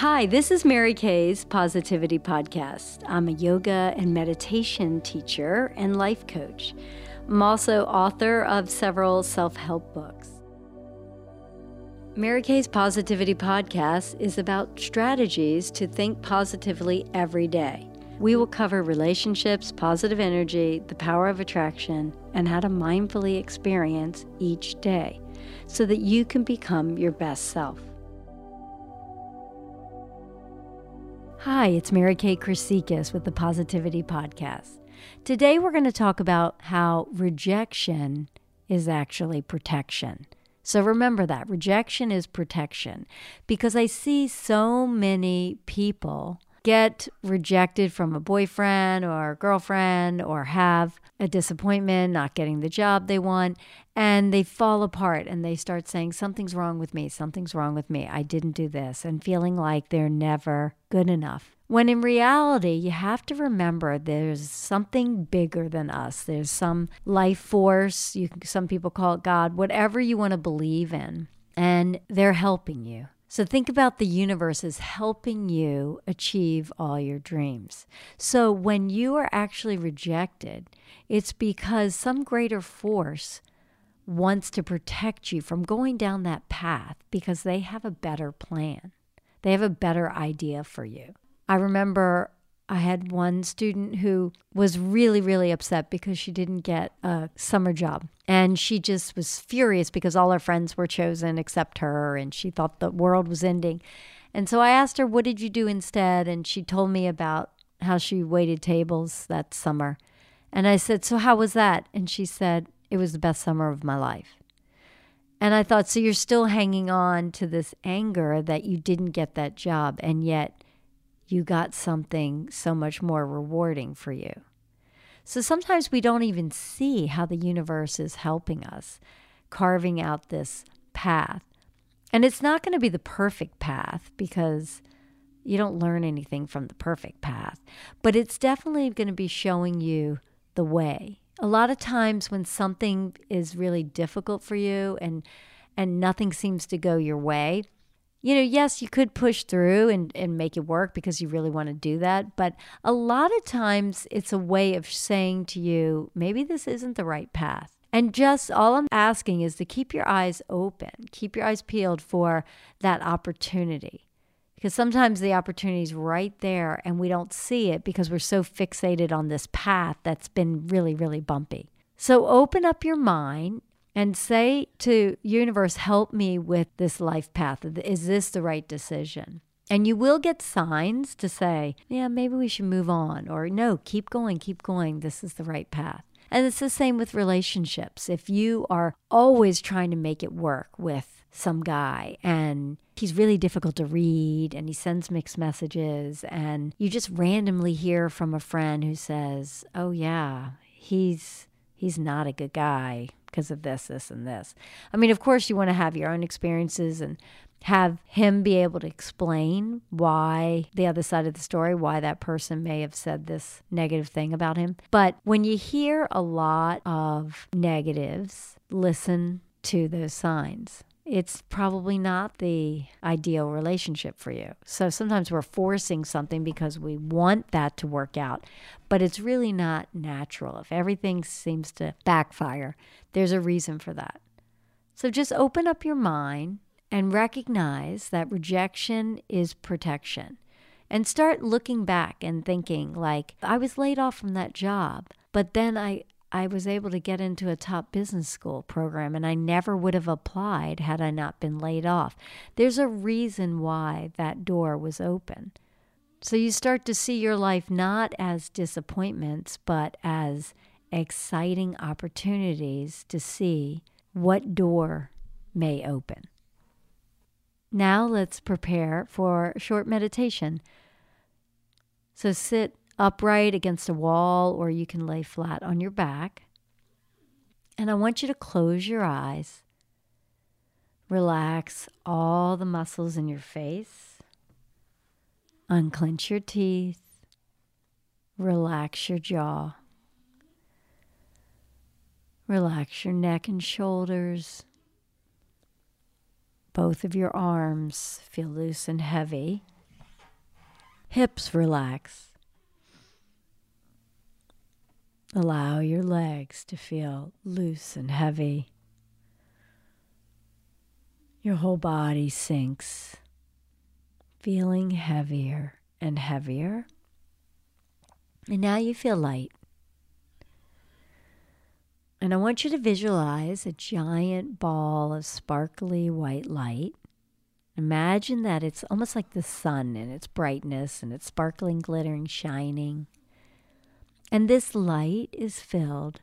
Hi, this is Mary Kay's Positivity Podcast. I'm a yoga and meditation teacher and life coach. I'm also author of several self help books. Mary Kay's Positivity Podcast is about strategies to think positively every day. We will cover relationships, positive energy, the power of attraction, and how to mindfully experience each day so that you can become your best self. Hi, it's Mary Kay Chryssicas with the Positivity Podcast. Today we're going to talk about how rejection is actually protection. So remember that rejection is protection because I see so many people get rejected from a boyfriend or a girlfriend or have a disappointment, not getting the job they want, and they fall apart and they start saying, Something's wrong with me, something's wrong with me, I didn't do this, and feeling like they're never good enough. When in reality, you have to remember there's something bigger than us. There's some life force, you, some people call it God, whatever you want to believe in, and they're helping you. So think about the universe as helping you achieve all your dreams. So when you are actually rejected, it's because some greater force wants to protect you from going down that path because they have a better plan. They have a better idea for you. I remember I had one student who was really, really upset because she didn't get a summer job. And she just was furious because all her friends were chosen except her, and she thought the world was ending. And so I asked her, What did you do instead? And she told me about how she waited tables that summer. And I said, So how was that? And she said, It was the best summer of my life. And I thought, So you're still hanging on to this anger that you didn't get that job, and yet you got something so much more rewarding for you. So sometimes we don't even see how the universe is helping us, carving out this path. And it's not going to be the perfect path because you don't learn anything from the perfect path, but it's definitely going to be showing you the way. A lot of times when something is really difficult for you and and nothing seems to go your way, you know, yes, you could push through and, and make it work because you really want to do that. But a lot of times it's a way of saying to you, maybe this isn't the right path. And just all I'm asking is to keep your eyes open, keep your eyes peeled for that opportunity. Because sometimes the opportunity is right there and we don't see it because we're so fixated on this path that's been really, really bumpy. So open up your mind and say to universe help me with this life path. Is this the right decision? And you will get signs to say yeah maybe we should move on or no keep going keep going. This is the right path. And it's the same with relationships. If you are always trying to make it work with some guy and he's really difficult to read and he sends mixed messages and you just randomly hear from a friend who says oh yeah he's he's not a good guy because of this, this, and this. I mean, of course, you want to have your own experiences and have him be able to explain why the other side of the story, why that person may have said this negative thing about him. But when you hear a lot of negatives, listen to those signs it's probably not the ideal relationship for you. So sometimes we're forcing something because we want that to work out, but it's really not natural. If everything seems to backfire, there's a reason for that. So just open up your mind and recognize that rejection is protection. And start looking back and thinking, like, I was laid off from that job, but then I, I was able to get into a top business school program, and I never would have applied had I not been laid off. There's a reason why that door was open. So you start to see your life not as disappointments, but as exciting opportunities to see what door may open. Now let's prepare for short meditation. So sit upright against a wall, or you can lay flat on your back. And I want you to close your eyes. Relax all the muscles in your face. Unclench your teeth. Relax your jaw. Relax your neck and shoulders. Both of your arms feel loose and heavy. hips relax. Allow your legs to feel loose and heavy. Your whole body sinks, feeling heavier and heavier. And now you feel light. And I want you to visualize a giant ball of sparkly white light. Imagine that it's almost like the sun and its brightness and its sparkling, glittering, shining. And this light is filled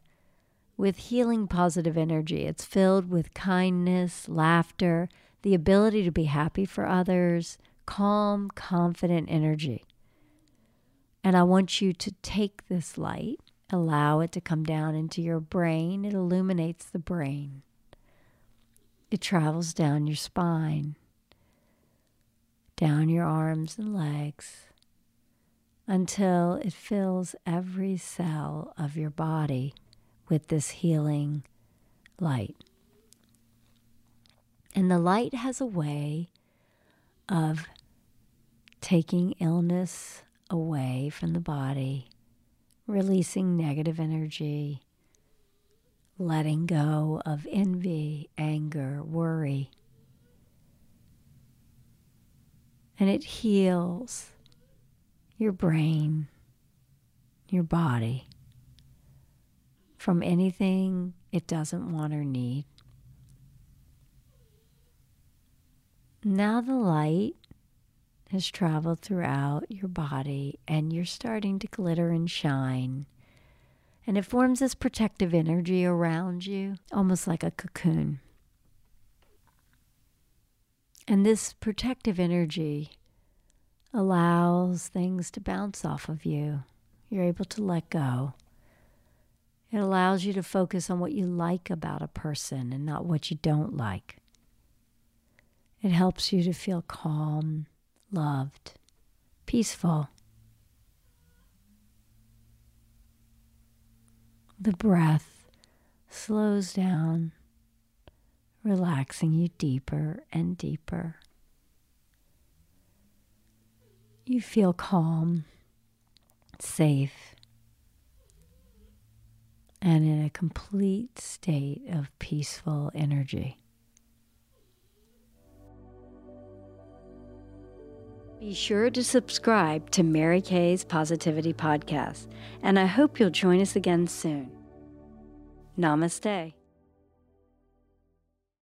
with healing positive energy. It's filled with kindness, laughter, the ability to be happy for others, calm, confident energy. And I want you to take this light, allow it to come down into your brain. It illuminates the brain, it travels down your spine, down your arms and legs until it fills every cell of your body with this healing light. And the light has a way of taking illness away from the body, releasing negative energy, letting go of envy, anger, worry. And it heals your brain, your body from anything it doesn't want or need. Now the light has traveled throughout your body and you're starting to glitter and shine. And it forms this protective energy around you, almost like a cocoon. And this protective energy allows things to bounce off of you. You're able to let go. It allows you to focus on what you like about a person and not what you don't like. It helps you to feel calm, loved, peaceful. The breath slows down, relaxing you deeper and deeper. You feel calm, safe, and in a complete state of peaceful energy. Be sure to subscribe to Mary Kay's Positivity Podcast, and I hope you'll join us again soon. Namaste.